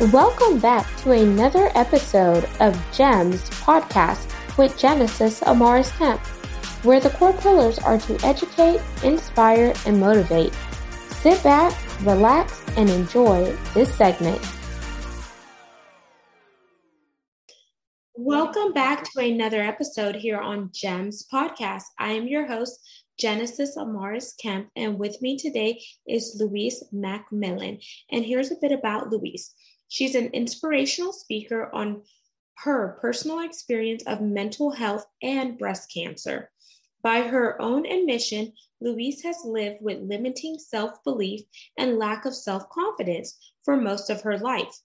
Welcome back to another episode of GEMS podcast with Genesis Amaris Kemp, where the core pillars are to educate, inspire, and motivate. Sit back, relax, and enjoy this segment. Welcome back to another episode here on GEMS podcast. I am your host, Genesis Amaris Kemp, and with me today is Louise Macmillan. And here's a bit about Louise. She's an inspirational speaker on her personal experience of mental health and breast cancer. By her own admission, Louise has lived with limiting self belief and lack of self confidence for most of her life.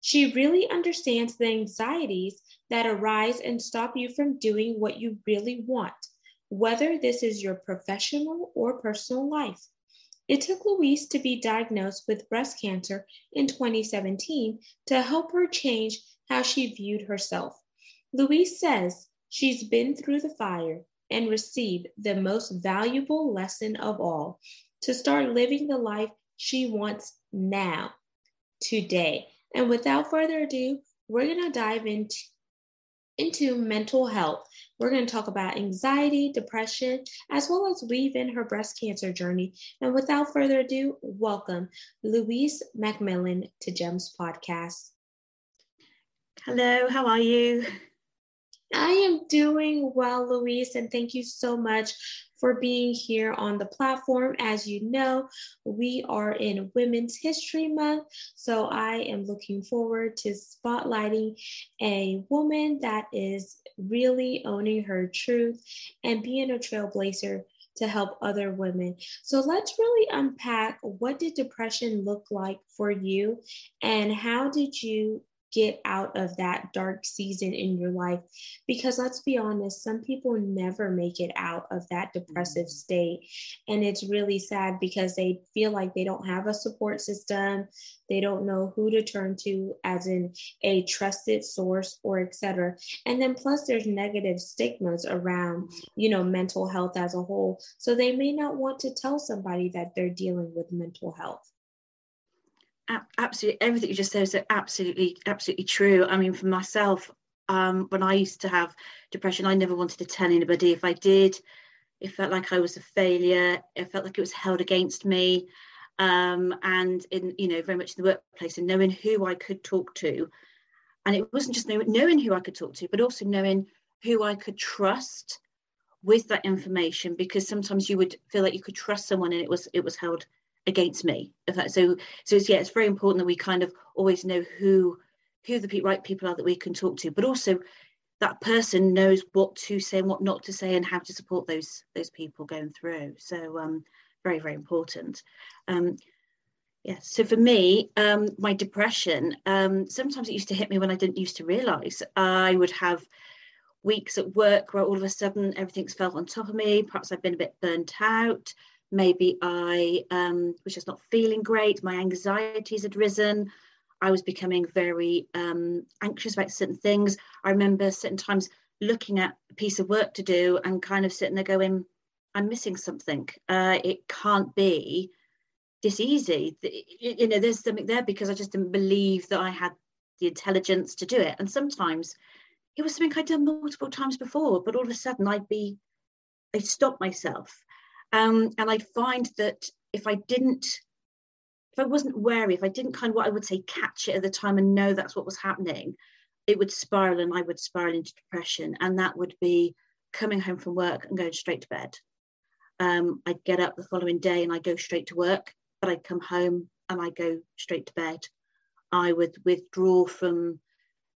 She really understands the anxieties that arise and stop you from doing what you really want, whether this is your professional or personal life. It took Louise to be diagnosed with breast cancer in 2017 to help her change how she viewed herself. Louise says she's been through the fire and received the most valuable lesson of all to start living the life she wants now, today. And without further ado, we're going to dive into into mental health. We're going to talk about anxiety, depression, as well as weave in her breast cancer journey. And without further ado, welcome Louise Macmillan to GEMS Podcast. Hello, how are you? I am doing well, Louise, and thank you so much for being here on the platform. As you know, we are in Women's History Month, so I am looking forward to spotlighting a woman that is really owning her truth and being a trailblazer to help other women. So let's really unpack what did depression look like for you and how did you get out of that dark season in your life. Because let's be honest, some people never make it out of that depressive mm-hmm. state. And it's really sad because they feel like they don't have a support system. They don't know who to turn to as in a trusted source or etc. And then plus there's negative stigmas around, you know, mental health as a whole. So they may not want to tell somebody that they're dealing with mental health absolutely everything you just said is absolutely absolutely true. I mean for myself um, when i used to have depression i never wanted to tell anybody. If i did it felt like i was a failure. It felt like it was held against me. Um, and in you know very much in the workplace and knowing who i could talk to. And it wasn't just knowing, who i could talk to but also knowing who i could trust with that information because sometimes you would feel like you could trust someone and it was it was held against me. So so it's, yeah it's very important that we kind of always know who who the right people are that we can talk to but also that person knows what to say and what not to say and how to support those those people going through. So um very very important. Um yeah so for me um my depression um sometimes it used to hit me when i didn't used to realize. I would have weeks at work where all of a sudden everything's felt on top of me perhaps i've been a bit burnt out maybe I um, was just not feeling great, my anxieties had risen, I was becoming very um, anxious about certain things. I remember certain times looking at a piece of work to do and kind of sitting there going, I'm missing something. Uh, it can't be this easy. You know, there's something there because I just didn't believe that I had the intelligence to do it. And sometimes it was something I'd done multiple times before, but all of a sudden I'd be, I'd stop myself um, and I find that if I didn't, if I wasn't wary, if I didn't kind of what I would say catch it at the time and know that's what was happening, it would spiral and I would spiral into depression. And that would be coming home from work and going straight to bed. Um, I'd get up the following day and I'd go straight to work, but I'd come home and I'd go straight to bed. I would withdraw from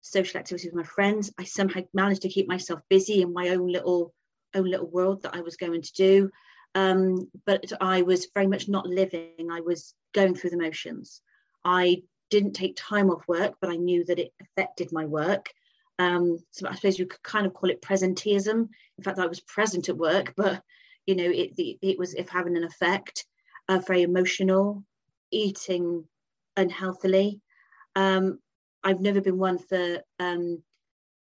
social activities with my friends. I somehow managed to keep myself busy in my own little own little world that I was going to do. Um, but I was very much not living. I was going through the motions. I didn't take time off work, but I knew that it affected my work. Um, so I suppose you could kind of call it presenteeism. In fact, I was present at work, but you know, it it, it was if having an effect. Uh, very emotional, eating unhealthily. Um, I've never been one for um,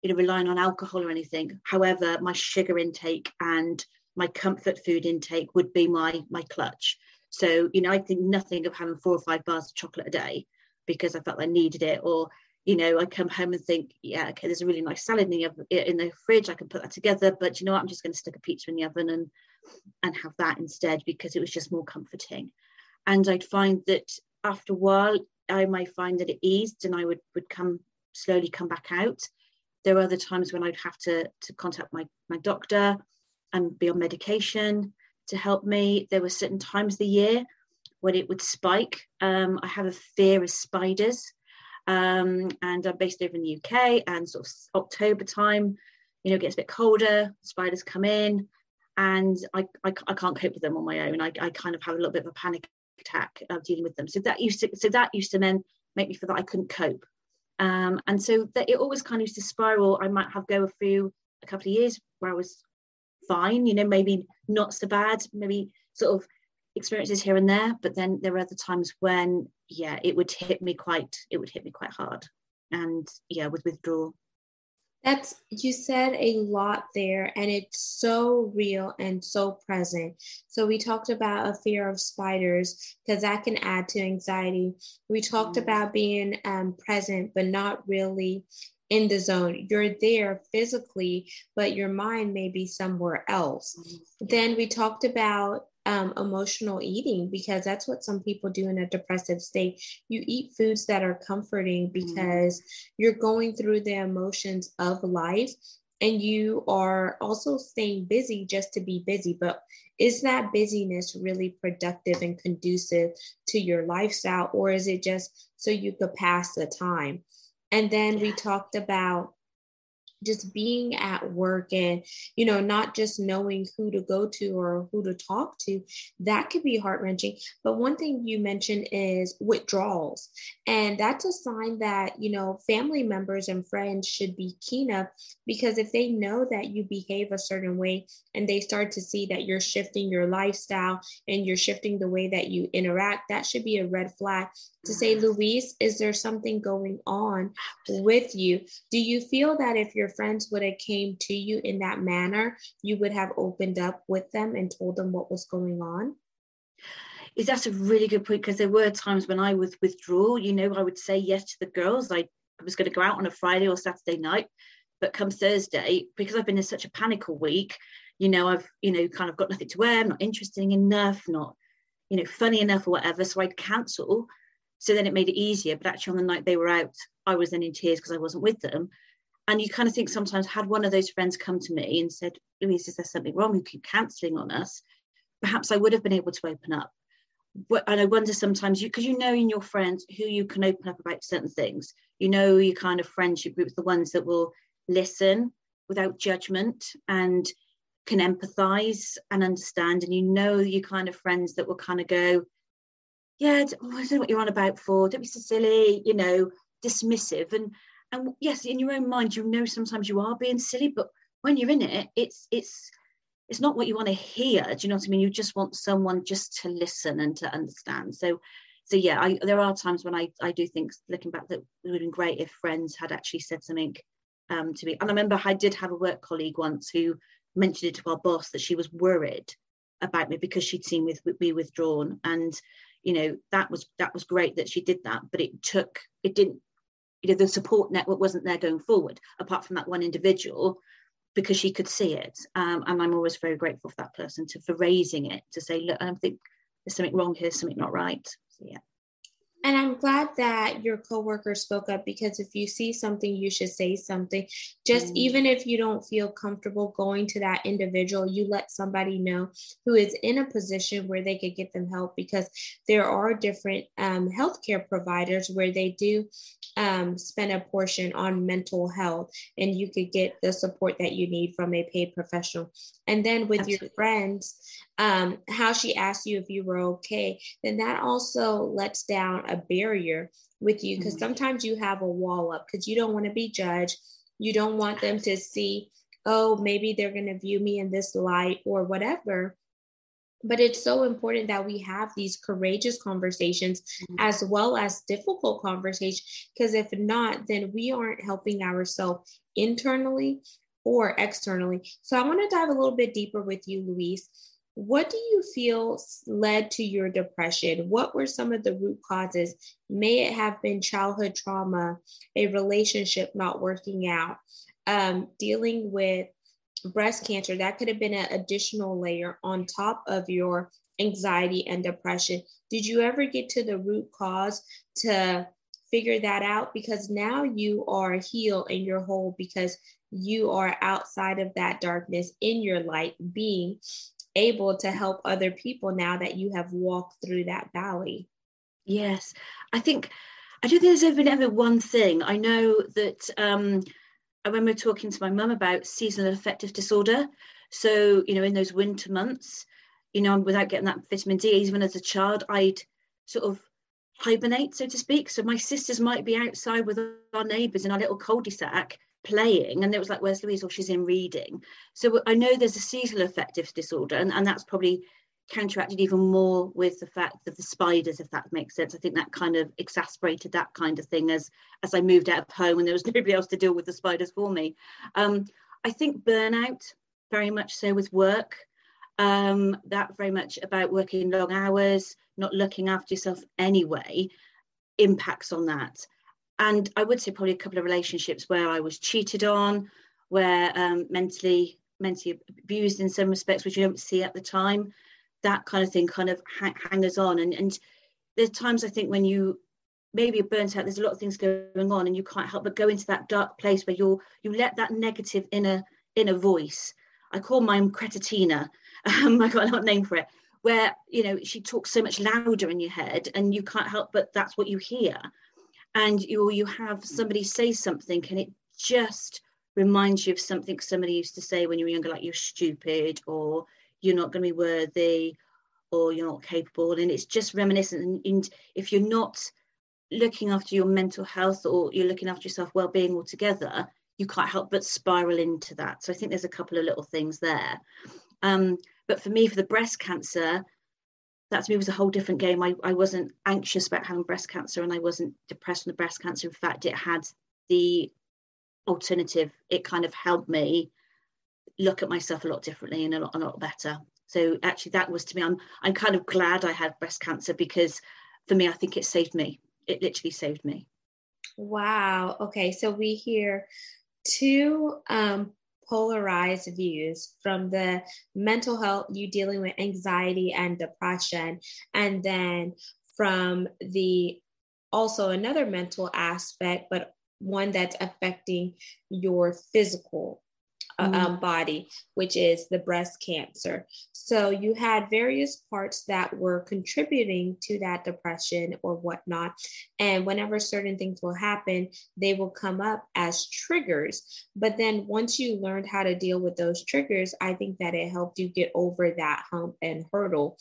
you know relying on alcohol or anything. However, my sugar intake and my comfort food intake would be my my clutch. So, you know, I think nothing of having four or five bars of chocolate a day. because I felt I needed it, or you know, I come home and think, yeah, okay, there's a really nice salad in the, oven, in the fridge. I can put that together, but you know what? I'm just going to stick a pizza in the oven and and have that instead because it was just more comforting. And I'd find that after a while, I might find that it eased, and I would would come slowly come back out. There were other times when I'd have to to contact my my doctor and be on medication to help me. There were certain times of the year when it would spike. Um, I have a fear of spiders. Um, and I'm based over in the UK and sort of October time, you know, it gets a bit colder, spiders come in and I, I, I can't cope with them on my own. I, I kind of have a little bit of a panic attack of dealing with them. So that used to, so that used to then make me feel that I couldn't cope. Um, and so that it always kind of used to spiral. I might have go through a couple of years where I was fine, you know, maybe not so bad, maybe sort of experiences here and there but then there are other times when yeah it would hit me quite it would hit me quite hard. And yeah with withdrawal. That's you said a lot there and it's so real and so present. So we talked about a fear of spiders because that can add to anxiety. We talked mm. about being um, present but not really in the zone. You're there physically, but your mind may be somewhere else. Mm-hmm. Then we talked about um, emotional eating because that's what some people do in a depressive state. You eat foods that are comforting mm-hmm. because mm. you're going through the emotions of life and you are also staying busy just to be busy. But is that busyness really productive and conducive to your lifestyle, or is it just so you could pass the time? And then we talked about just being at work and you know not just knowing who to go to or who to talk to that could be heart-wrenching. But one thing you mentioned is withdrawals. And that's a sign that you know family members and friends should be keen of because if they know that you behave a certain way and they start to see that you're shifting your lifestyle and you're shifting the way that you interact that should be a red flag to say louise is there something going on with you do you feel that if your friends would have came to you in that manner you would have opened up with them and told them what was going on is that a really good point because there were times when I was withdrawal, you know, I would say yes to the girls. I, I was going to go out on a Friday or Saturday night, but come Thursday, because I've been in such a panic all week, you know, I've, you know, kind of got nothing to wear, not interesting enough, not, you know, funny enough or whatever. So I'd cancel. So then it made it easier. But actually, on the night they were out, I was then in tears because I wasn't with them. And you kind of think sometimes, had one of those friends come to me and said, Louise, is there something wrong? You keep cancelling on us. Perhaps I would have been able to open up. And I wonder sometimes, you because you know in your friends who you can open up about certain things. You know your kind of friendship groups, the ones that will listen without judgment and can empathize and understand. And you know your kind of friends that will kind of go, yeah, I don't know what you're on about for. Don't be so silly, you know, dismissive. And and yes, in your own mind, you know sometimes you are being silly, but when you're in it, it's it's it's not what you want to hear. Do you know what I mean? You just want someone just to listen and to understand. So so yeah, I, there are times when I I do think looking back that it would have been great if friends had actually said something um, to me. And I remember I did have a work colleague once who mentioned it to our boss that she was worried about me because she'd seen with me withdrawn and you know that was that was great that she did that but it took it didn't you know the support network wasn't there going forward apart from that one individual because she could see it. Um, and i'm always very grateful for that person to for raising it to say look i think there's something wrong here something not right. So yeah and I'm glad that your coworker spoke up because if you see something, you should say something. Just mm. even if you don't feel comfortable going to that individual, you let somebody know who is in a position where they could get them help because there are different um, healthcare providers where they do um, spend a portion on mental health and you could get the support that you need from a paid professional. And then with Absolutely. your friends, um, how she asked you if you were okay, then that also lets down a barrier with you because mm-hmm. sometimes you have a wall up because you don't want to be judged. You don't want them to see, oh, maybe they're going to view me in this light or whatever. But it's so important that we have these courageous conversations mm-hmm. as well as difficult conversations because if not, then we aren't helping ourselves internally or externally. So I want to dive a little bit deeper with you, Louise What do you feel led to your depression? What were some of the root causes? May it have been childhood trauma, a relationship not working out, um, dealing with breast cancer? That could have been an additional layer on top of your anxiety and depression. Did you ever get to the root cause to figure that out? Because now you are healed and you're whole because you are outside of that darkness in your light, being able to help other people now that you have walked through that valley. Yes, I think I don't think there's ever been ever one thing. I know that um, I remember talking to my mum about seasonal affective disorder. So you know, in those winter months, you know, without getting that vitamin D, even as a child, I'd sort of hibernate, so to speak. So my sisters might be outside with our neighbours in our little cul-de-sac playing, and it was like, "Where's Louise?" or "She's in reading." So I know there's a seasonal affective disorder, and, and that's probably counteracted even more with the fact of the spiders, if that makes sense. I think that kind of exacerbated that kind of thing as as I moved out of home and there was nobody else to deal with the spiders for me. Um, I think burnout, very much so with work. Um, that very much about working long hours, not looking after yourself anyway, impacts on that. And I would say probably a couple of relationships where I was cheated on, where um, mentally mentally abused in some respects, which you don't see at the time. That kind of thing kind of ha- hangers on. And and there's times I think when you maybe you're burnt out, there's a lot of things going on, and you can't help but go into that dark place where you're you let that negative inner inner voice. I call mine cretitina um, I got a name for it, where you know she talks so much louder in your head, and you can't help but that's what you hear, and you you have somebody say something, and it just reminds you of something somebody used to say when you were younger, like you're stupid or you're not going to be worthy or you're not capable, and it's just reminiscent. And, if you're not looking after your mental health or you're looking after yourself well-being altogether you can't help but spiral into that so i think there's a couple of little things there um, but for me, for the breast cancer, that to me was a whole different game. I, I wasn't anxious about having breast cancer and I wasn't depressed from the breast cancer. In fact, it had the alternative. It kind of helped me look at myself a lot differently and a lot, a lot better. So actually that was to me, I'm I'm kind of glad I had breast cancer because for me, I think it saved me. It literally saved me. Wow. Okay. So we hear two um, polarized views from the mental health, you dealing with anxiety and depression, and then from the also another mental aspect, but one that's affecting your physical um, body, which is the breast cancer. So you had various parts that were contributing to that depression or whatnot. And whenever certain things will happen, they will come up as triggers. But then once you learned how to deal with those triggers, I think that it helped you get over that hump and hurdle.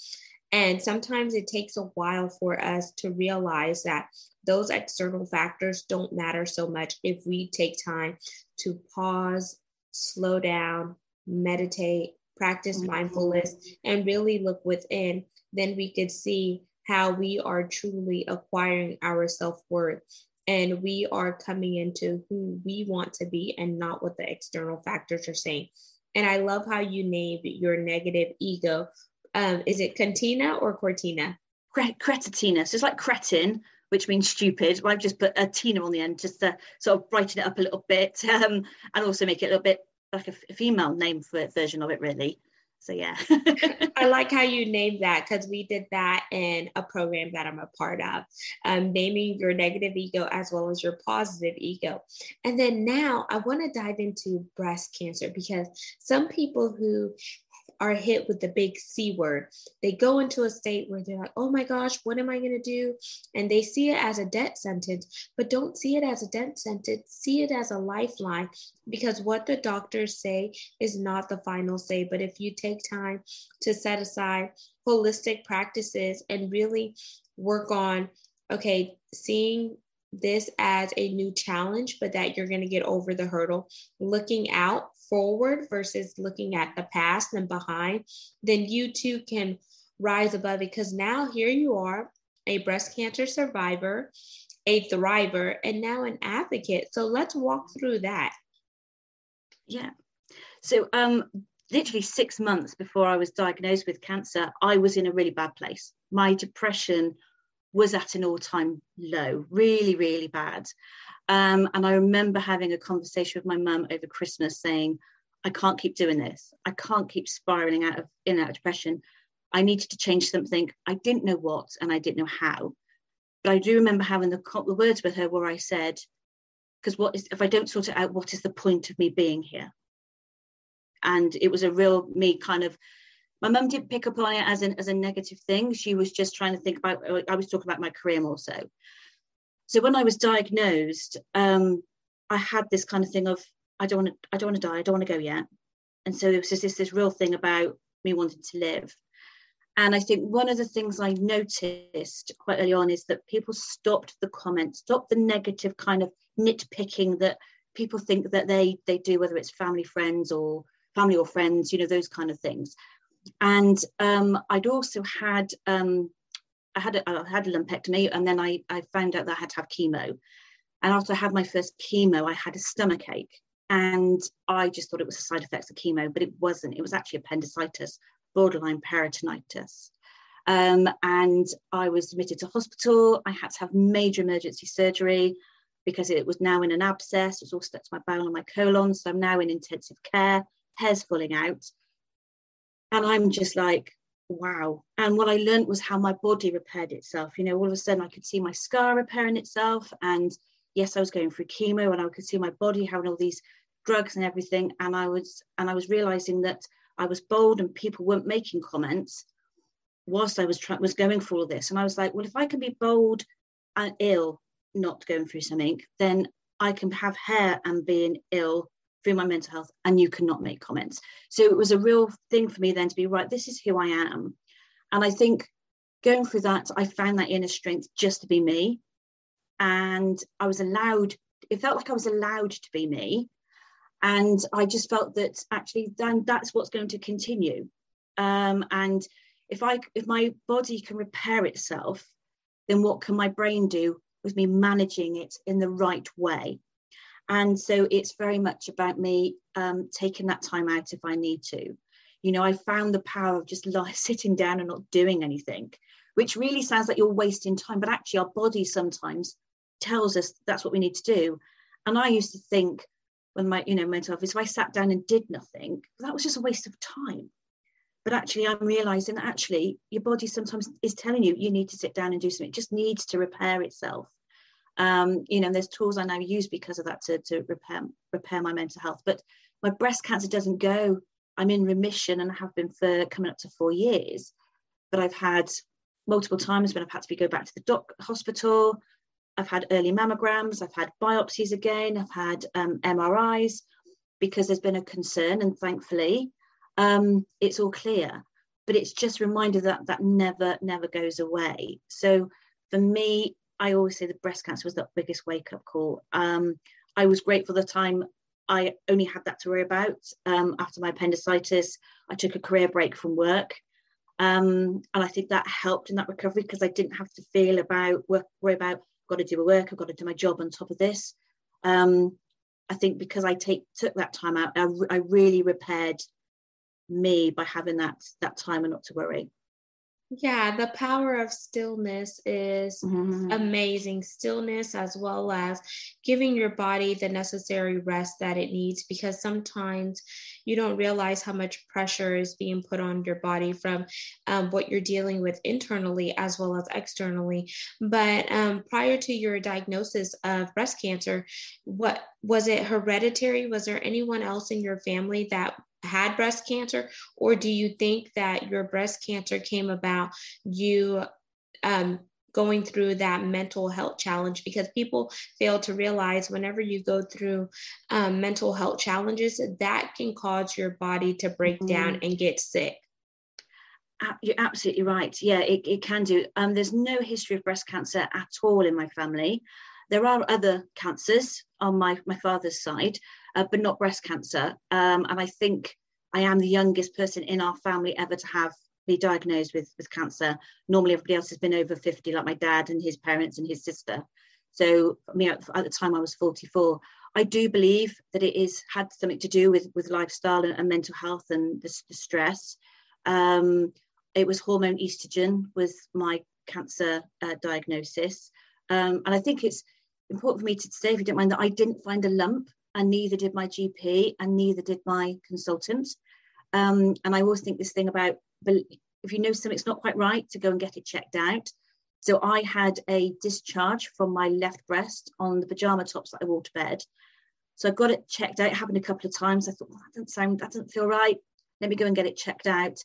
And sometimes it takes a while for us to realize that those external factors don't matter so much if we take time to pause slow down, meditate, practice mm-hmm. mindfulness, and really look within, then we could see how we are truly acquiring our self worth and we are coming into who we want to be and not what the external factors are saying. And I love how you named your negative ego. Um, is it cantina or cortina? Cretitina. So it's like cretin, which means stupid. I've just put a Tina on the end just to sort of brighten it up a little bit um, and also make it a little bit like a, female name for version of it, really. So yeah. I like how you named that because we did that in a program that I'm a part of, um, naming your negative ego as well as your positive ego. And then now I want to dive into breast cancer because some people who are hit with the big C word. They go into a state where they're like, oh my gosh, what am I going to do? And they see it as a death sentence, but don't see it as a death sentence. See it as a lifeline because what the doctors say is not the final say. But if you take time to set aside holistic practices and really work on, okay, seeing this as a new challenge, but that you're going to get over the hurdle, looking out forward versus looking at the past and behind, then you too can rise above. Because now here you are, a breast cancer survivor, a thriver, and now an advocate. So let's walk through that. Yeah. So um literally six months before I was diagnosed with cancer, I was in a really bad place. My depression was at an all time low, really, really bad. Um, and I remember having a conversation with my mum over Christmas saying, I can't keep doing this. I can't keep spiraling out of in out of depression. I needed to change something. I didn't know what and I didn't know how. But I do remember having the, the words with her where I said, because what is if I don't sort it out, what is the point of me being here? And it was a real me kind of my mum didn't pick up on it as an as a negative thing. She was just trying to think about I was talking about my career more so. So when I was diagnosed, um, I had this kind of thing of I don't want to I don't want to die, I don't want to go yet. And so there was just this, this real thing about me wanting to live. And I think one of the things I noticed quite early on is that people stopped the comments, stopped the negative kind of nitpicking that people think that they they do, whether it's family, friends, or family or friends, you know, those kind of things. And um, I'd also had um, I had a, I had a lumpectomy, and then I I found out that I had to have chemo. And after I had my first chemo, I had a stomach ache, and I just thought it was a side effects of chemo, but it wasn't. It was actually appendicitis borderline peritonitis. Um, and I was admitted to hospital. I had to have major emergency surgery because it was now in an abscess. It was all stuck to my bowel and my colon. So I'm now in intensive care, hair's falling out. And I'm just like, wow. And what I learned was how my body repaired itself. You know, all of a sudden I could see my scar repairing itself. And yes, I was going through chemo and I could see my body having all these drugs and everything. And I was and I was realizing that I was bold and people weren't making comments whilst I was trying was going through all this. And I was like, well, if I can be bold and ill, not going through something, then I can have hair and being ill through my mental health, and you cannot make comments. So it was a real thing for me then to be right, this is who I am. And I think going through that, I found that inner strength just to be me. And I was allowed, it felt like I was allowed to be me and I just felt that actually then that's what's going to continue. Um, and if I if my body can repair itself, then what can my brain do with me managing it in the right way? And so it's very much about me um, taking that time out if I need to. You know, I found the power of just lie, sitting down and not doing anything, which really sounds like you're wasting time, but actually our body sometimes tells us that's what we need to do. And I used to think, when my you know mental health is if I sat down and did nothing, that was just a waste of time. But actually, I'm realizing that actually your body sometimes is telling you you need to sit down and do something. It just needs to repair itself. Um, you know, there's tools I now use because of that to, to repair repair my mental health. But my breast cancer doesn't go. I'm in remission and I have been for coming up to four years. But I've had multiple times when I've had to be go back to the doc hospital. I've had early mammograms, I've had biopsies again, I've had um, MRIs because there's been a concern, and thankfully, um, it's all clear. But it's just a reminder that that never, never goes away. So for me, I always say the breast cancer was the biggest wake up call. Um, I was grateful the time I only had that to worry about. Um, after my appendicitis, I took a career break from work. Um, and I think that helped in that recovery because I didn't have to feel about work, worry about got to do a work, I've got to do my job on top of this. Um, I think because I take took that time out, I, I really repaired me by having that that time and not to worry. Yeah, the power of stillness is mm-hmm. amazing. Stillness, as well as giving your body the necessary rest that it needs, because sometimes you don't realize how much pressure is being put on your body from um, what you're dealing with internally as well as externally. But um, prior to your diagnosis of breast cancer, what was it hereditary? Was there anyone else in your family that had breast cancer, or do you think that your breast cancer came about you um, going through that mental health challenge? Because people fail to realize whenever you go through um, mental health challenges, that can cause your body to break mm-hmm. down and get sick. You're absolutely right. Yeah, it, it can do. Um, there's no history of breast cancer at all in my family. There are other cancers on my, my father's side, uh, but not breast cancer. Um, and I think I am the youngest person in our family ever to have be diagnosed with, with cancer. Normally, everybody else has been over 50, like my dad and his parents and his sister. So, me at, at the time I was 44, I do believe that it is had something to do with with lifestyle and, and mental health and the, the stress. Um, it was hormone estrogen was my cancer uh, diagnosis, um, and I think it's important for me to say, if you don't mind, that I didn't find a lump, and neither did my GP, and neither did my consultant. Um, and I always think this thing about if you know something's not quite right, to go and get it checked out. So I had a discharge from my left breast on the pajama tops that I wore to bed. So I got it checked out. It happened a couple of times. I thought, well, that doesn't sound, that doesn't feel right. Let me go and get it checked out.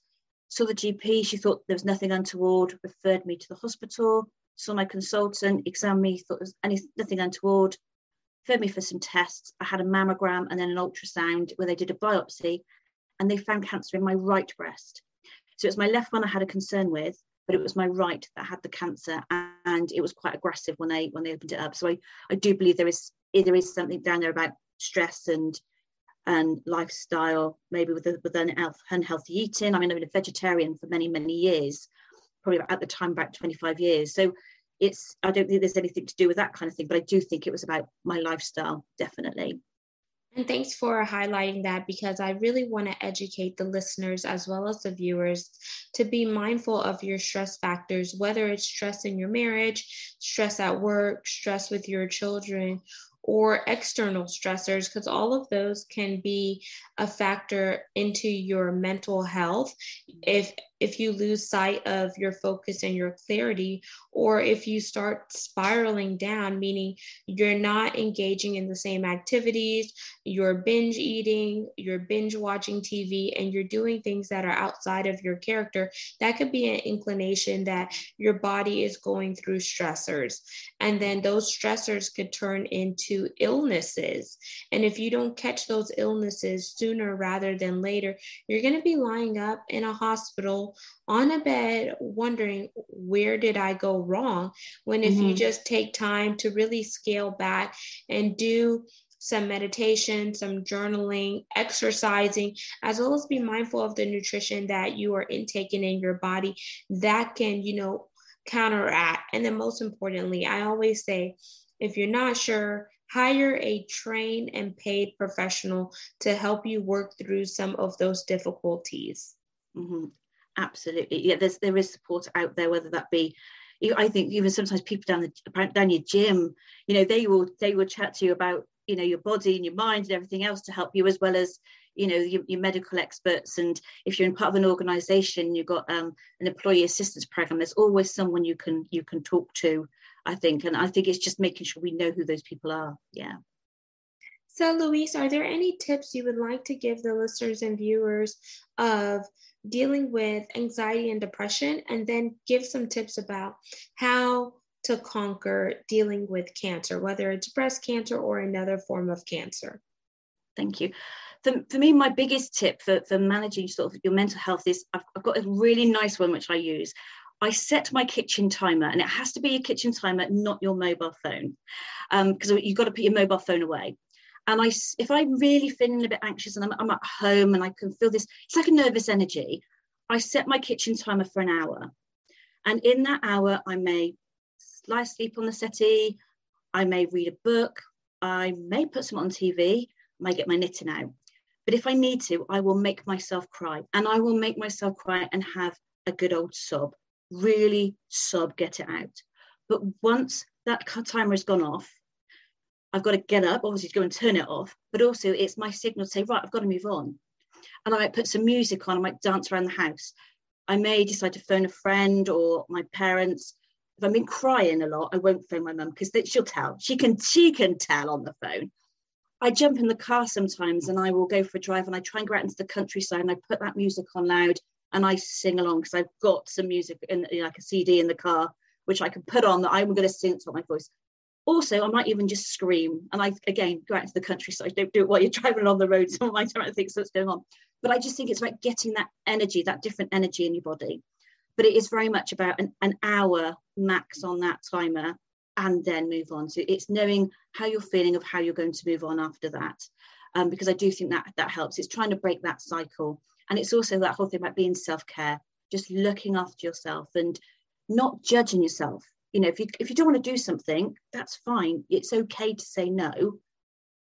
Saw the GP. She thought there was nothing untoward. Referred me to the hospital. Saw my consultant. Examined me. Thought there was any, nothing untoward. Referred me for some tests. I had a mammogram and then an ultrasound where they did a biopsy, and they found cancer in my right breast. So it's my left one I had a concern with, but it was my right that had the cancer and it was quite aggressive when they when they opened it up so i i do believe there is there is something down there about stress and and lifestyle maybe with with an unhealthy eating i mean i've been a vegetarian for many many years probably at the time about 25 years so it's i don't think there's anything to do with that kind of thing but i do think it was about my lifestyle definitely and thanks for highlighting that because I really want to educate the listeners as well as the viewers to be mindful of your stress factors, whether it's stress in your marriage, stress at work, stress with your children, or external stressors, because all of those can be a factor into your mental health. If if you lose sight of your focus and your clarity, or if you start spiraling down, meaning you're not engaging in the same activities, you're binge eating, you're binge watching TV, and you're doing things that are outside of your character, that could be an inclination that your body is going through stressors. And then those stressors could turn into illnesses. And if you don't catch those illnesses sooner rather than later, you're going to be lying up in a hospital on a bed wondering where did I go wrong when if mm-hmm. you just take time to really scale back and do some meditation, some journaling, exercising, as well as be mindful of the nutrition that you are intaking in your body that can, you know, counteract. And then most importantly, I always say, if you're not sure, hire a trained and paid professional to help you work through some of those difficulties. Mm-hmm absolutely yeah there's there is support out there whether that be I think even sometimes people down the down your gym, you know, they will they will chat to you about you know your body and your mind and everything else to help you as well as you know your, your medical experts. And if you're in part of an organisation, you've got um, an employee assistance program. There's always someone you can you can talk to. I think, and I think it's just making sure we know who those people are. Yeah. So, Louise, are there any tips you would like to give the listeners and viewers of dealing with anxiety and depression, and then give some tips about how to conquer dealing with cancer, whether it's breast cancer or another form of cancer. Thank you. For, for me, my biggest tip for, for managing sort of your mental health is I've, I've got a really nice one which I use. I set my kitchen timer, and it has to be a kitchen timer, not your mobile phone, because um, you've got to put your mobile phone away. And I, if I'm really feeling a bit anxious and I'm, I'm at home and I can feel this, it's like a nervous energy. I set my kitchen timer for an hour. And in that hour, I may lie asleep on the settee, I may read a book, I may put some on TV, I may get my knitting out. But if I need to, I will make myself cry and I will make myself cry and have a good old sob, really sob, get it out. But once that timer has gone off, I've got to get up, obviously, to go and turn it off, but also it's my signal to say, right, I've got to move on. And I might put some music on, I might dance around the house. I may decide to phone a friend or my parents. If I've been crying a lot, I won't phone my mum because she'll tell. She can she can tell on the phone. I jump in the car sometimes and I will go for a drive and I try and go out into the countryside and I put that music on loud and I sing along because I've got some music in like a CD in the car which I can put on that I'm going to sing. Not my voice also, I might even just scream. And I, again, go out to the countryside. Don't do it while you're driving along the road. Someone might try think what's going on. But I just think it's about getting that energy, that different energy in your body. But it is very much about an, an hour max on that timer and then move on. So it's knowing how you're feeling of how you're going to move on after that. Um, because I do think that that helps. It's trying to break that cycle. And it's also that whole thing about being self-care, just looking after yourself and not judging yourself you know if you if you don't want to do something that's fine it's okay to say no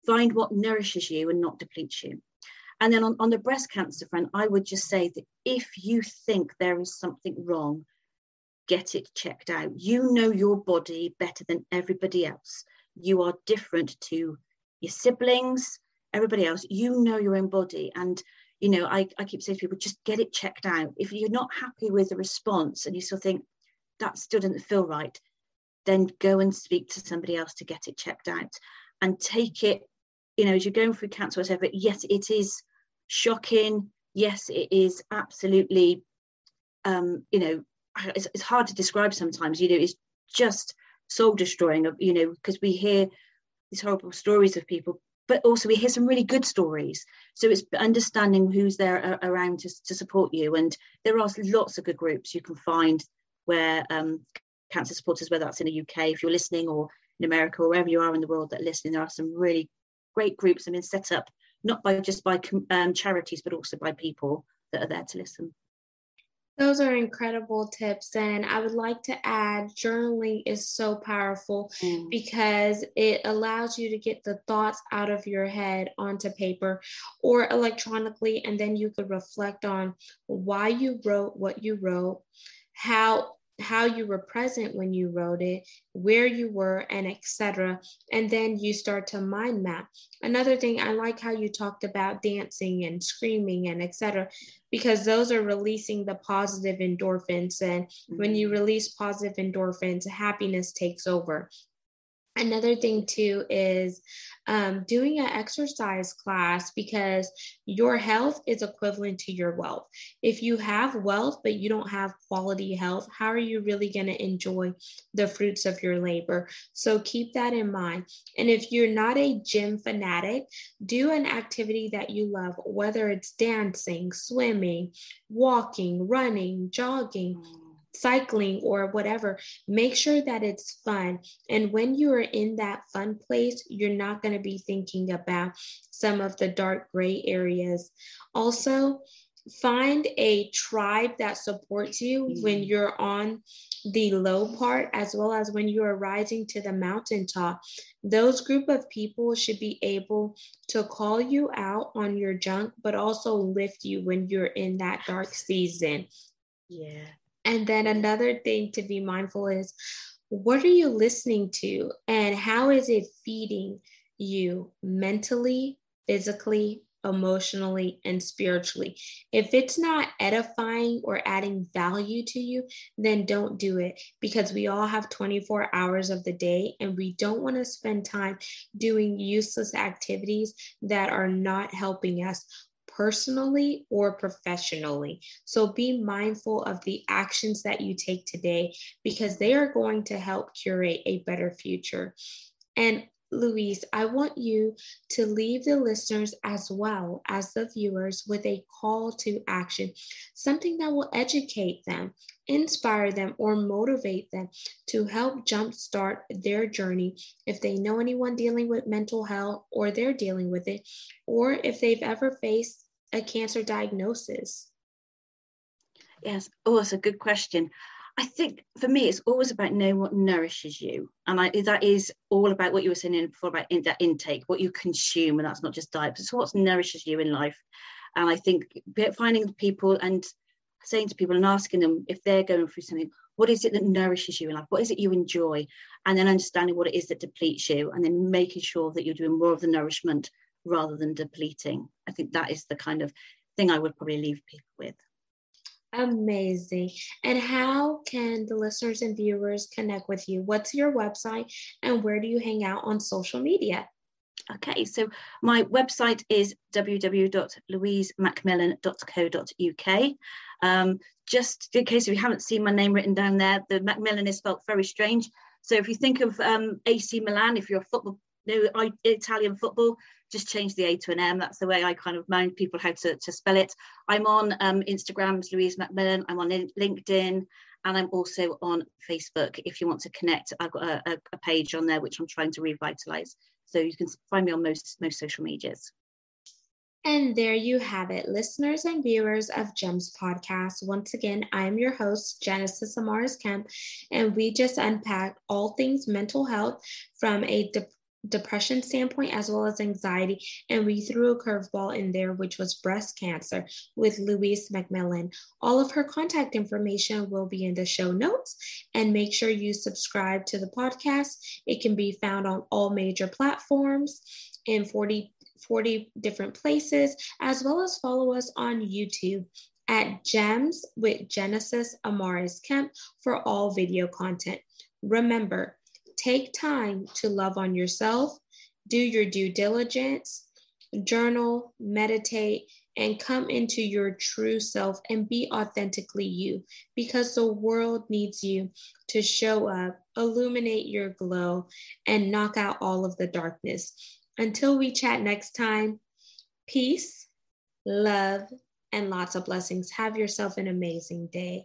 find what nourishes you and not depletes you. And then on, on the breast cancer front, I would just say that if you think there is something wrong, get it checked out. You know your body better than everybody else. You are different to your siblings, everybody else. You know your own body. And, you know, I, I keep saying to people, just get it checked out. If you're not happy with the response and you still think that still doesn't feel right, then go and speak to somebody else to get it checked out and take it, you know, as you're going through cancer, whatever, yes, it is shocking. Yes, it is absolutely, um, you know, it's, it's hard to describe sometimes, you know, it's just soul destroying of, you know, because we hear these horrible stories of people, but also we hear some really good stories. So it's understanding who's there around to, to support you. And there are lots of good groups you can find where um, cancer supporters, whether that's in the UK, if you're listening, or in America, or wherever you are in the world that are listening, there are some really great groups that have been set up not by just by um, charities, but also by people that are there to listen. Those are incredible tips. And I would like to add journaling is so powerful mm. because it allows you to get the thoughts out of your head onto paper or electronically. And then you could reflect on why you wrote what you wrote, how how you were present when you wrote it, where you were, and etc. And then you start to mind map. Another thing, I like how you talked about dancing and screaming and etc. Because those are releasing the positive endorphins, and mm-hmm. when you mm-hmm. release positive endorphins, happiness takes over. Another thing too is um, doing an exercise class because your health is equivalent to your wealth. If you have wealth but you don't have quality health, how are you really going to enjoy the fruits of your labor? So keep that in mind. And if you're not a gym fanatic, do an activity that you love, whether it's dancing, swimming, walking, running, jogging. Mm cycling or whatever, make sure that it's fun. And when you are in that fun place, you're not going to be thinking about some of the dark gray areas. Also, find a tribe that supports you mm-hmm. when you're on the low part as well as when you are rising to the mountaintop those group of people should be able to call you out on your junk but also lift you when you're in that dark season yeah and then another thing to be mindful is what are you listening to and how is it feeding you mentally, physically, emotionally, and spiritually? If it's not edifying or adding value to you, then don't do it because we all have 24 hours of the day and we don't want to spend time doing useless activities that are not helping us personally or professionally. So be mindful of the actions that you take today because they are going to help curate a better future. And Louise, I want you to leave the listeners as well as the viewers with a call to action, something that will educate them, inspire them, or motivate them to help jumpstart their journey if they know anyone dealing with mental health or they're dealing with it, or if they've ever faced a cancer diagnosis? Yes, oh, it's a good question. I think for me, it's always about knowing what nourishes you, and I, that is all about what you were saying before about in, that intake, what you consume, and that's not just diet, but it's what nourishes you in life. And I think finding people and saying to people and asking them if they're going through something, what is it that nourishes you in life? What is it you enjoy? And then understanding what it is that depletes you, and then making sure that you're doing more of the nourishment rather than depleting. I think that is the kind of thing I would probably leave people with. Amazing. And how can the listeners and viewers connect with you? What's your website and where do you hang out on social media? Okay, so my website is www.louisemacmillan.co.uk. Um, just in case if you haven't seen my name written down there, the Macmillan is felt very strange. So if you think of um, AC Milan, if you're a football, no, Italian football, just change the A to an M. That's the way I kind of mind people how to, to spell it. I'm on um, Instagram as Louise Macmillan. I'm on LinkedIn and I'm also on Facebook. If you want to connect, I've got a, a page on there which I'm trying to revitalize. So you can find me on most most social medias. And there you have it, listeners and viewers of GEMS podcast. Once again, I'm your host, Genesis Amaris Kemp, and we just unpacked all things mental health from a de- depression standpoint as well as anxiety. And we threw a curveball in there, which was breast cancer with Louise Macmillan. All of her contact information will be in the show notes. And make sure you subscribe to the podcast. It can be found on all major platforms in 40, 40 different places, as well as follow us on YouTube at Gems with Genesis Amaris Kemp for all video content. Remember, Take time to love on yourself, do your due diligence, journal, meditate, and come into your true self and be authentically you because the world needs you to show up, illuminate your glow, and knock out all of the darkness. Until we chat next time, peace, love, and lots of blessings. Have yourself an amazing day.